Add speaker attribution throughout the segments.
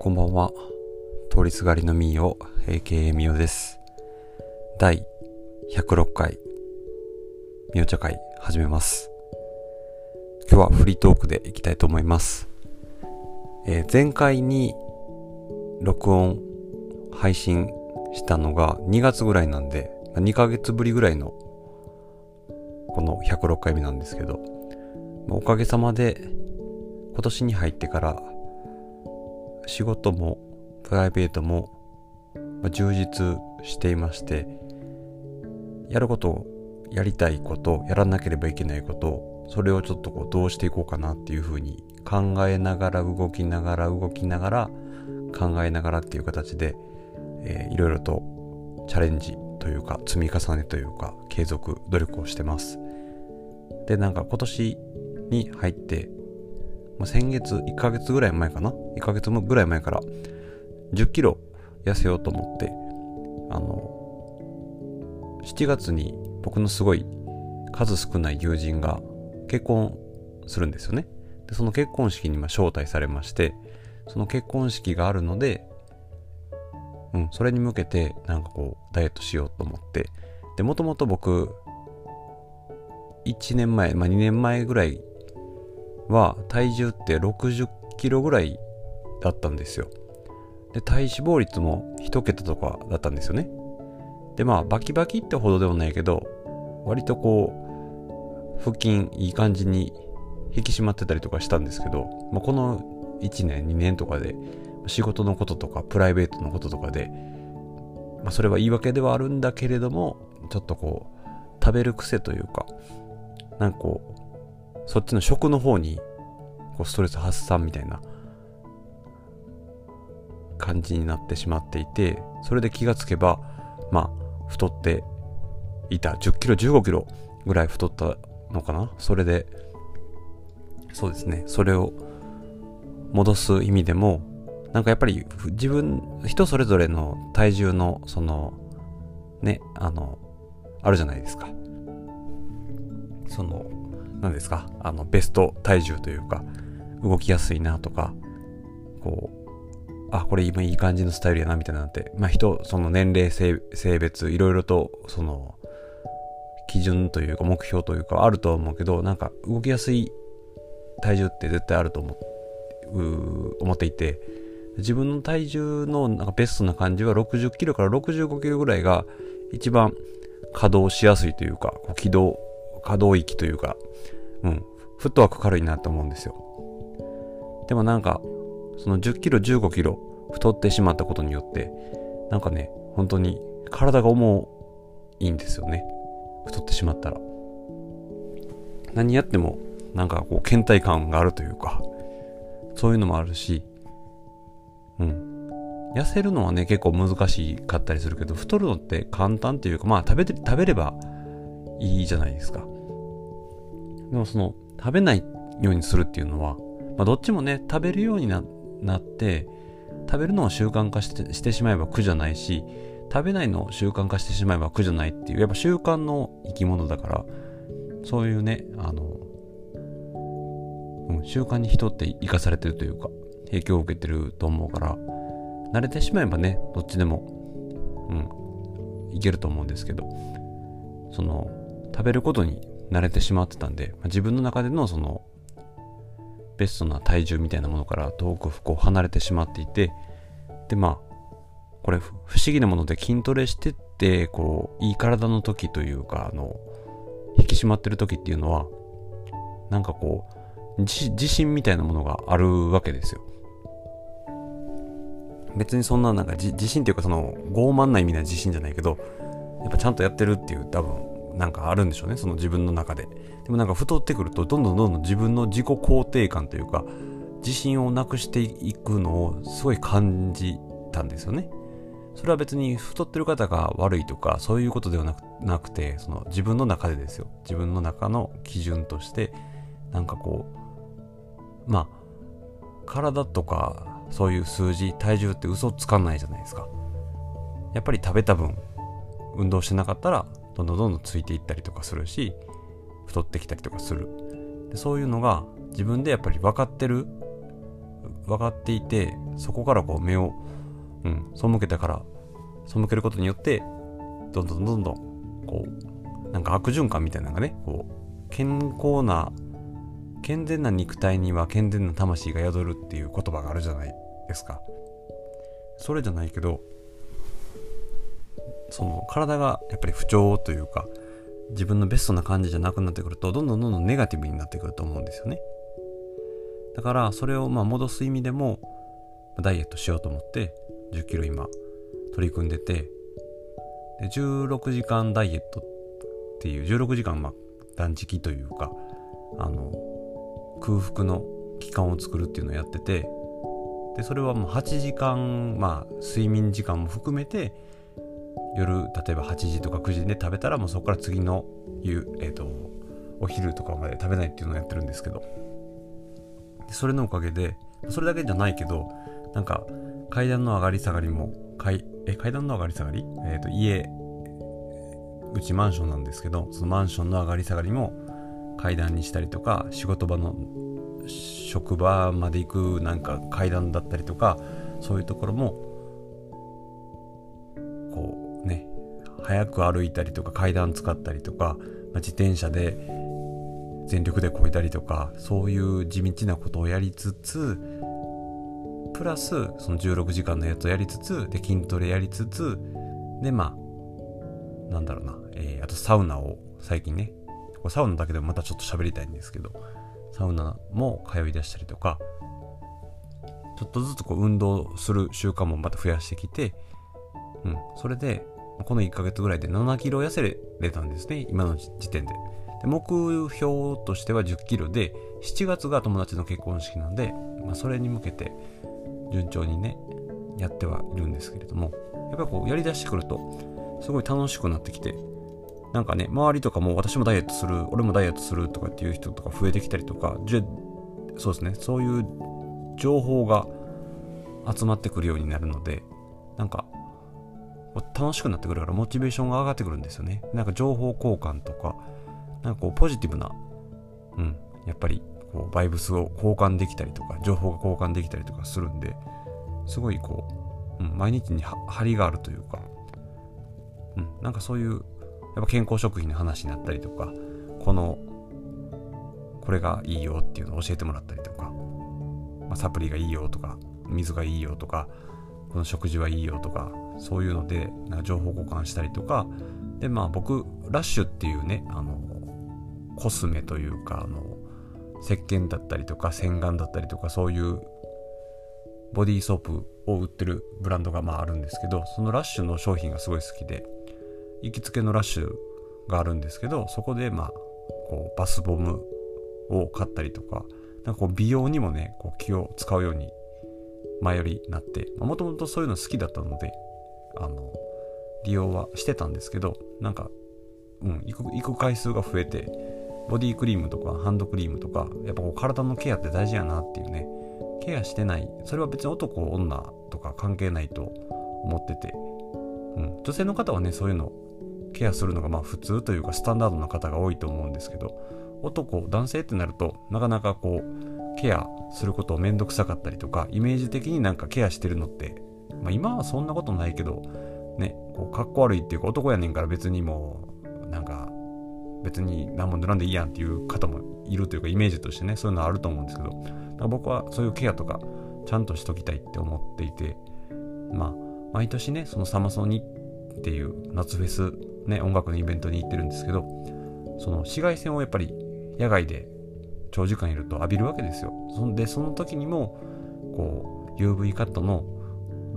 Speaker 1: こんばんは。通りすがりのみーよ、AKA みおです。第106回、みお茶会始めます。今日はフリートークでいきたいと思います。えー前回に録音、配信したのが2月ぐらいなんで、2ヶ月ぶりぐらいのこの106回目なんですけど、おかげさまで今年に入ってから仕事もプライベートも充実していましてやることをやりたいことやらなければいけないことそれをちょっとこうどうしていこうかなっていうふうに考えながら動きながら動きながら考えながらっていう形で、えーいろいろとチャレンジというか積み重ねというか継続努力をしてます。でなんか今年に入ってまあ、先月1ヶ月ぐらい前かな？1ヶ月ぐらい前から10キロ痩せようと思ってあの7月に僕のすごい数少ない友人が結婚するんですよね。でその結婚式に招待されましてその結婚式があるのでうんそれに向けてなんかこうダイエットしようと思って。でもともと僕1年前、まあ、2年前ぐらいは体重って60キロぐらいだったんですよ。で、体脂肪率も1桁とかだったんですよね。で、まあ、バキバキってほどでもないけど、割とこう、腹筋いい感じに引き締まってたりとかしたんですけど、まあ、この1年、2年とかで、仕事のこととか、プライベートのこととかで、まあ、それは言い訳ではあるんだけれども、ちょっとこう、食べる癖というか、なんかこう、そっちの食の方にこうストレス発散みたいな感じになってしまっていてそれで気がつけばまあ太っていた10キロ15キロぐらい太ったのかな？それでそうですね。それを戻す意味でもなんかやっぱり自分人それぞれの体重のそのねあのあるじゃないですか。その何ですか？あのベスト体重というか動きやすいなとかこうあこれ今いい感じのスタイルやなみたいなのってまあ人その年齢性性別いろいろとその基準というか目標というかあるとは思うけどなんか動きやすい体重って絶対あると思う思っていて自分の体重のなんかベストな感じは60キロから65キロぐらいが一番稼働しやすいというかこう軌道可動域というか、うん、フットワーク軽いなと思うんですよ。でもなんか、その10キロ、15キロ太ってしまったことによって、なんかね、本当に体が重いんですよね。太ってしまったら。何やっても、なんかこう、倦怠感があるというか、そういうのもあるし、うん。痩せるのはね、結構難しかったりするけど、太るのって簡単っていうか、まあ食べて、食べればいいじゃないですか。でもその食べないようにするっていうのは、まあ、どっちもね食べるようにななって食べるのを習慣化してしてしまえば苦じゃないし食べないのを習慣化してしまえば苦じゃないっていうやっぱ習慣の生き物だからそういうねあの、うん、習慣に人って生かされてるというか影響を受けてると思うから慣れてしまえばねどっちでもうんいけると思うんですけどその食べることに慣れてしまってたんで、まあ自分の中でのそのベストな体重みたいなものから遠くこう離れてしまっていてでまあこれ不思議なもので筋トレしてってこういい体の時というかあの引き締まってる時っていうのはなんかこう自信みたいなものがあるわけですよ。別にそんななんか自自信っていうかその傲慢な意味では自信じゃないけどやっぱちゃんとやってるっていう多分なんかあるんでしょうねその自分の中で。でもなんか太ってくるとどんどんどんどん自分の自己肯定感というか自信をなくしていくのをすごい感じたんですよね。それは別に太ってる方が悪いとかそういうことではなくなくてその自分の中でですよ。自分の中の基準としてなんかこうまあ体とかそういう数字体重って嘘つかないじゃないですか。やっぱり食べた分運動してなかったらどんどんどんどんついていったりとかするし太ってきたりとかする。でそういうのが自分でやっぱり分かってる分かっていてそこからこう目を、うん、背けたから背けることによってどんどんどんどんこうなんか悪循環みたいなのがねこう健康な健全な肉体には健全な魂が宿るっていう言葉があるじゃないですか。それじゃないけどその体がやっぱり不調というか自分のベストな感じじゃなくなってくるとどんどんどんどんネガティブになってくると思うんですよね。だからそれをまあ戻す意味でもダイエットしようと思って10キロ今取り組んでてで16時間ダイエットっていう16時間まあ断食というかあの空腹の期間を作るっていうのをやっててでそれはもう8時間まあ睡眠時間も含めて夜例えば8時とか9時で食べたらもうそこから次の夕、えーと、お昼とかまで食べないっていうのをやってるんですけど。それのおかげでそれだけじゃないけどなんか階段の上がり下がりも階え階段の上がり下がり、えーと、家うちマンションなんですけどそのマンションの上がり下がりも階段にしたりとか仕事場の職場まで行くなんか階段だったりとかそういうところも早く歩いたりとか階段使ったりとか、まあ、自転車で全力でこいだりとかそういう地道なことをやりつつプラスその16時間のやつをやりつつで筋トレやりつつでまあなんだろうな、えー、あとサウナを最近ねサウナだけでもまたちょっと喋りたいんですけどサウナも通い出したりとかちょっとずつこう運動する習慣もまた増やしてきて、うん、それでこの1ヶ月ぐらいで7キロ痩せれたんですね。今の時点で。で目標としては10キロで7月が友達の結婚式なんで、まあ、それに向けて順調にねやってはいるんですけれども。やっぱりこうやりだしてくるとすごい楽しくなってきてなんかね、周りとかも私もダイエットする、俺もダイエットするとかっていう人とか増えてきたりとか、じゃそうですね、そういう情報が集まってくるようになるので、なんか、楽しくなってくるからモチベーションが上がってくるんですよね。なんか情報交換とか、なんかこうポジティブな、うん、やっぱりこうバイブスを交換できたりとか、情報が交換できたりとかするんで、すごいこう、うん、毎日に張りがあるというか、うん、なんかそういうやっぱ健康食品の話になったりとかこのこれがいいよっていうのを教えてもらったりとか、まあ、サプリがいいよとか水がいいよとかこの食事はいいよとかそういうので情報交換したりとか。でまあ僕ラッシュっていうねあのコスメというかあの石鹸だったりとか洗顔だったりとかそういうボディーソープを売ってるブランドがまああるんですけどそのラッシュの商品がすごい好きで行きつけのラッシュがあるんですけどそこでまあこうバスボムを買ったりとかなんかこう美容にもねこう気を使うように前よりなってもともとそういうの好きだったのであの利用はしてたんですけどなんか、うん、行く行く回数が増えてボディクリームとかハンドクリームとかやっぱこう体のケアって大事やなっていうねケアしてないそれは別に男女とか関係ないと思ってて、うん、女性の方はねそういうのケアするのがまあ普通というかスタンダードな方が多いと思うんですけど男男性ってなるとなかなかこうケアすることをめんどくさかったりとかイメージ的になんかケアしてるのって、まあ、今はそんなことないけどねこうかっこ悪いっていうか男やねんから別にもうなんか別に何も塗らんでいいやんっていう方もいるというかイメージとしてねそういうのあると思うんですけど僕はそういうケアとかちゃんとしときたいって思っていてまあ毎年ねそのサマソニっていう夏フェスね、音楽のイベントに行ってるんですけど、その紫外線をやっぱり野外で長時間いると浴びるわけですよ。そんで、その時にも、こう、UV カットの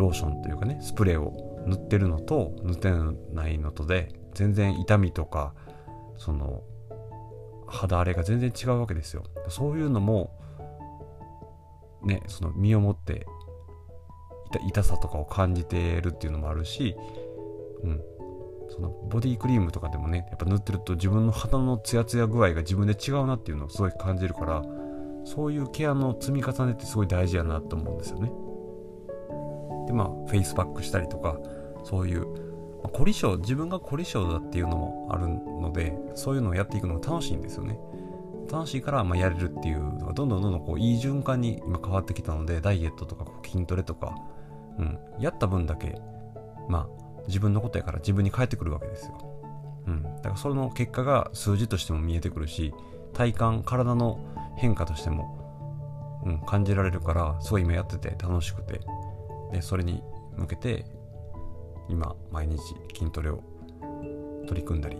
Speaker 1: ローションというかね、スプレーを塗ってるのと塗ってないのとで、全然痛みとか、その、肌荒れが全然違うわけですよ。そういうのも、ね、その身をもって痛さとかを感じてるっていうのもあるし、うん、そのボディクリームとかでもねやっぱ塗ってると自分の肌のツヤツヤ具合が自分で違うなっていうのをすごい感じるからそういうケアの積み重ねってすごい大事やなと思うんですよねでまあフェイスパックしたりとかそういう、まあ、凝り性自分が凝り性だっていうのもあるのでそういうのをやっていくのが楽しいんですよね。楽しいからまあやれるっていうのがどんどんどんどんこういい循環に今変わってきたのでダイエットとか筋トレとか、うん、やった分だけまあ自分のことやから自分に返ってくるわけですよ、うん、だからその結果が数字としても見えてくるし体感体の変化としても、うん、感じられるからすごい今やってて楽しくて。でそれに向けて今毎日筋トレを取り組んだり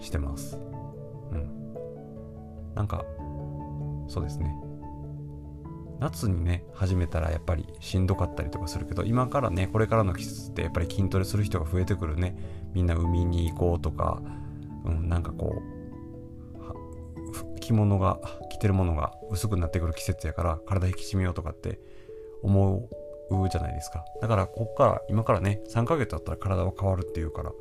Speaker 1: してます。うん。なんかそうですね。夏にね始めたらやっぱりしんどかったりとかするけど今からねこれからの季節ってやっぱり筋トレする人が増えてくるね。みんな海に行こうとか、うん、なんかこう着物が着てるものが薄くなってくる季節やから体引き締めようとかって思うじゃないですか。だからこっから今からね3ヶ月だったら体は変わるっていうから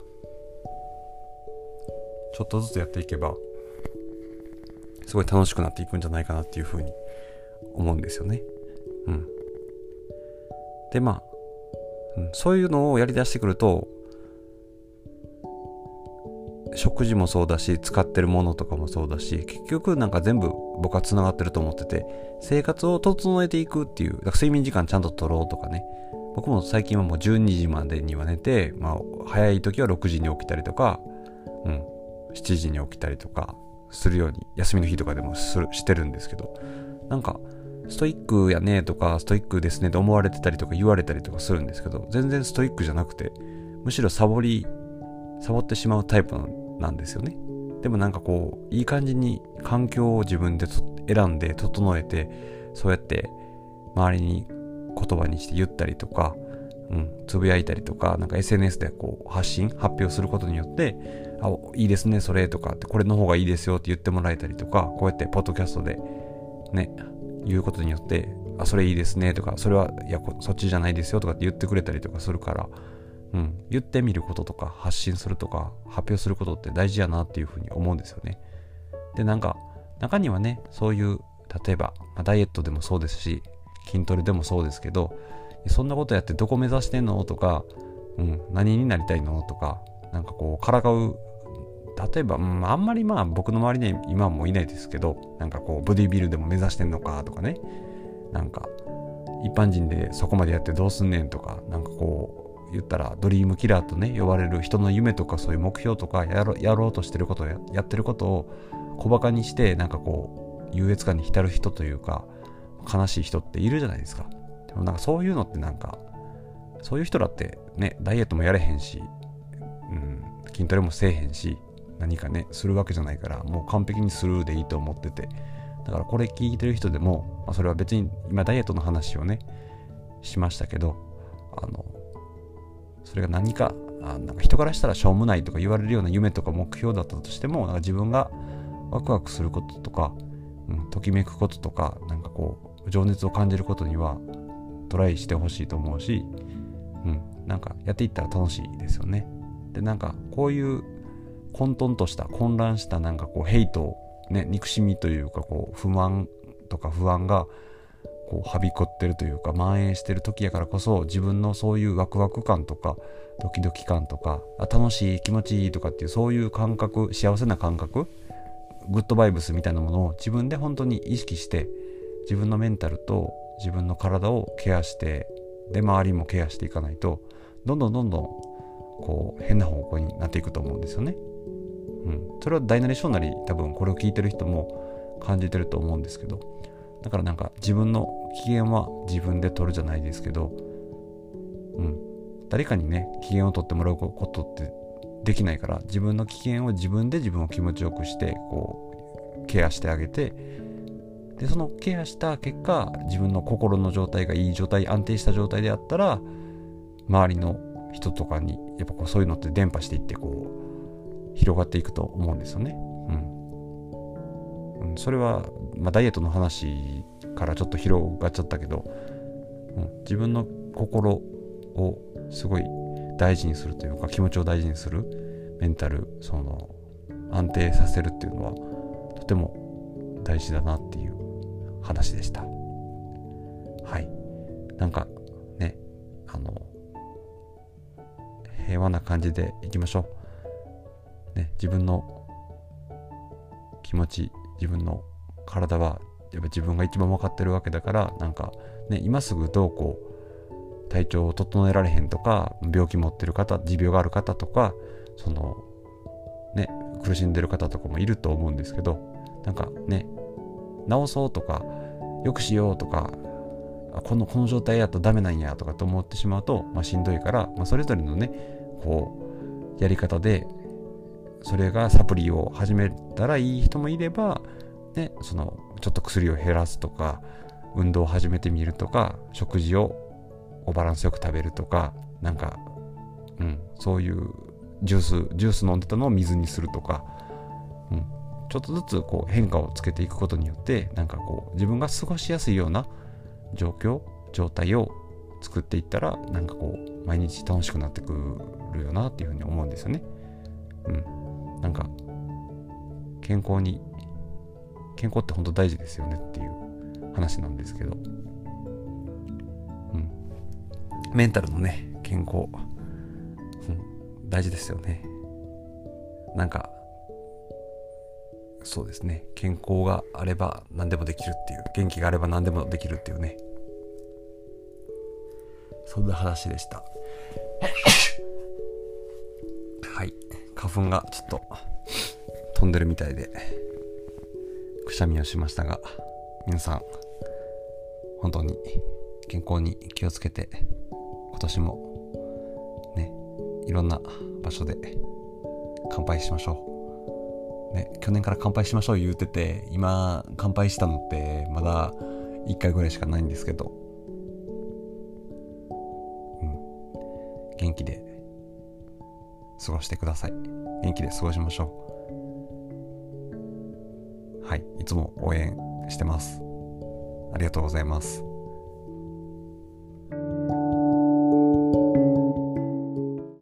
Speaker 1: ちょっとずつやっていけばすごい楽しくなっていくんじゃないかなっていうふうに思うんですよね。うん。でまあ、うん、そういうのをやりだしてくると食事もそうだし使ってるものとかもそうだし結局なんか全部僕はつながってると思ってて生活を整えていくっていうだから睡眠時間ちゃんと取ろうとかね。僕も最近はもう12時までには寝て、まあ、早い時は6時に起きたりとか、うん、7時に起きたりとかするように休みの日とかでもするしてるんですけどなんかストイックやねとかストイックですねと思われてたりとか言われたりとかするんですけど全然ストイックじゃなくてむしろサボりサボってしまうタイプなんですよね。でもなんかこう、いい感じに環境を自分で選んで整えて、そうやって周りに言葉にして言ったりとか、うん、つぶやいたりとか、なんか SNS でこう発信、発表することによって、あ、いいですね、それとかって、これの方がいいですよって言ってもらえたりとか、こうやってポッドキャストでね、言うことによって、あ、それいいですねとか、それは、いや、そっちじゃないですよとかって言ってくれたりとかするから、うん、言ってみることとか発信するとか発表することって大事やなっていうふうに思うんですよね。でなんか中にはねそういう例えば、まあ、ダイエットでもそうですし筋トレでもそうですけどそんなことやってどこ目指してんのとか、うん、何になりたいのとかなんかこうからかう例えば、うん、あんまりまあ僕の周りに今もいないですけどなんかこうボディビルでも目指してんのかとかねなんか一般人でそこまでやってどうすんねんとかなんかこう言ったらドリームキラーとね呼ばれる人の夢とかそういう目標とかやろやろうとしてることをややってることを小バカにしてなんかこう優越感に浸る人というか悲しい人っているじゃないですか。でもなんかそういうのってなんかそういう人だってねダイエットもやれへんし、うん、筋トレもせえへんし何かねするわけじゃないからもう完璧にスルーでいいと思ってて。だからこれ聞いてる人でも、まあ、それは別に今ダイエットの話をねしましたけどあのそれが何かあなんか人からしたらしょうもないとか言われるような夢とか目標だったとしてもなんか自分がワクワクすることとか、うん、ときめくこととかなんかこう情熱を感じることにはトライしてほしいと思うし、うん、なんかやっていったら楽しいですよね。でなんかこういう混沌とした混乱したなんかこうヘイトね憎しみというかこう不満とか不安がこうはびこってるというか蔓延してる時やからこそ自分のそういうワクワク感とかドキドキ感とかあ楽しい気持ちいいとかっていうそういう感覚幸せな感覚グッドバイブスみたいなものを自分で本当に意識して自分のメンタルと自分の体をケアしてで周りもケアしていかないとどんどんどんどんこう変な方向になっていくと思うんですよね。うん、それは大なり小なり多分これを聞いてる人も感じてると思うんですけどだからなんか自分の機嫌は自分で取るじゃないですけど、うん、誰かにね機嫌を取ってもらうことってできないから自分の機嫌を自分で自分を気持ちよくしてこうケアしてあげてでそのケアした結果自分の心の状態がいい状態安定した状態であったら周りの人とかにやっぱこうそういうのって伝播していってこう広がっていくと思うんですよね。それはまあ、ダイエットの話からちょっと広がっちゃったけど、うん、自分の心をすごい大事にするというか気持ちを大事にするメンタルその安定させるっていうのはとても大事だなっていう話でした。はい。なんかねあの平和な感じでいきましょう。ね自分の気持ち自分の体はやっぱ自分が一番分かってるわけだからなんかね今すぐどうこう体調を整えられへんとか病気持ってる方持病がある方とかそのね苦しんでる方とかもいると思うんですけどなんかね治そうとかよくしようとかこのこの状態やとダメなんやとかと思ってしまうと、まあ、しんどいから、まあ、それぞれのねこうやり方でそれがサプリを始めたらいい人もいれば、ね、そのちょっと薬を減らすとか運動を始めてみるとか食事をバランスよく食べるとかなんか、うん、そういうジュースジュース飲んでたのを水にするとか、うん、ちょっとずつこう変化をつけていくことによってなんかこう自分が過ごしやすいような状況状態を作っていったらなんかこう毎日楽しくなってくるよなっていうふうに思うんですよね。うん。なんか健康に健康って本当大事ですよねっていう話なんですけど。うん。メンタルのね健康、うん、大事ですよね。なんかそうですね健康があれば何でもできるっていう元気があれば何でもできるっていうねそんな話でした花粉がちょっと飛んでるみたいでくしゃみをしましたが皆さん本当に健康に気をつけて今年もねいろんな場所で乾杯しましょう。ね、去年から乾杯しましょう言うてて、今、乾杯したのってまだ1回ぐらいしかないんですけど、うん、元気で過ごしてください。元気で過ごしましょう。はい、いつも応援してます。ありがとうございます。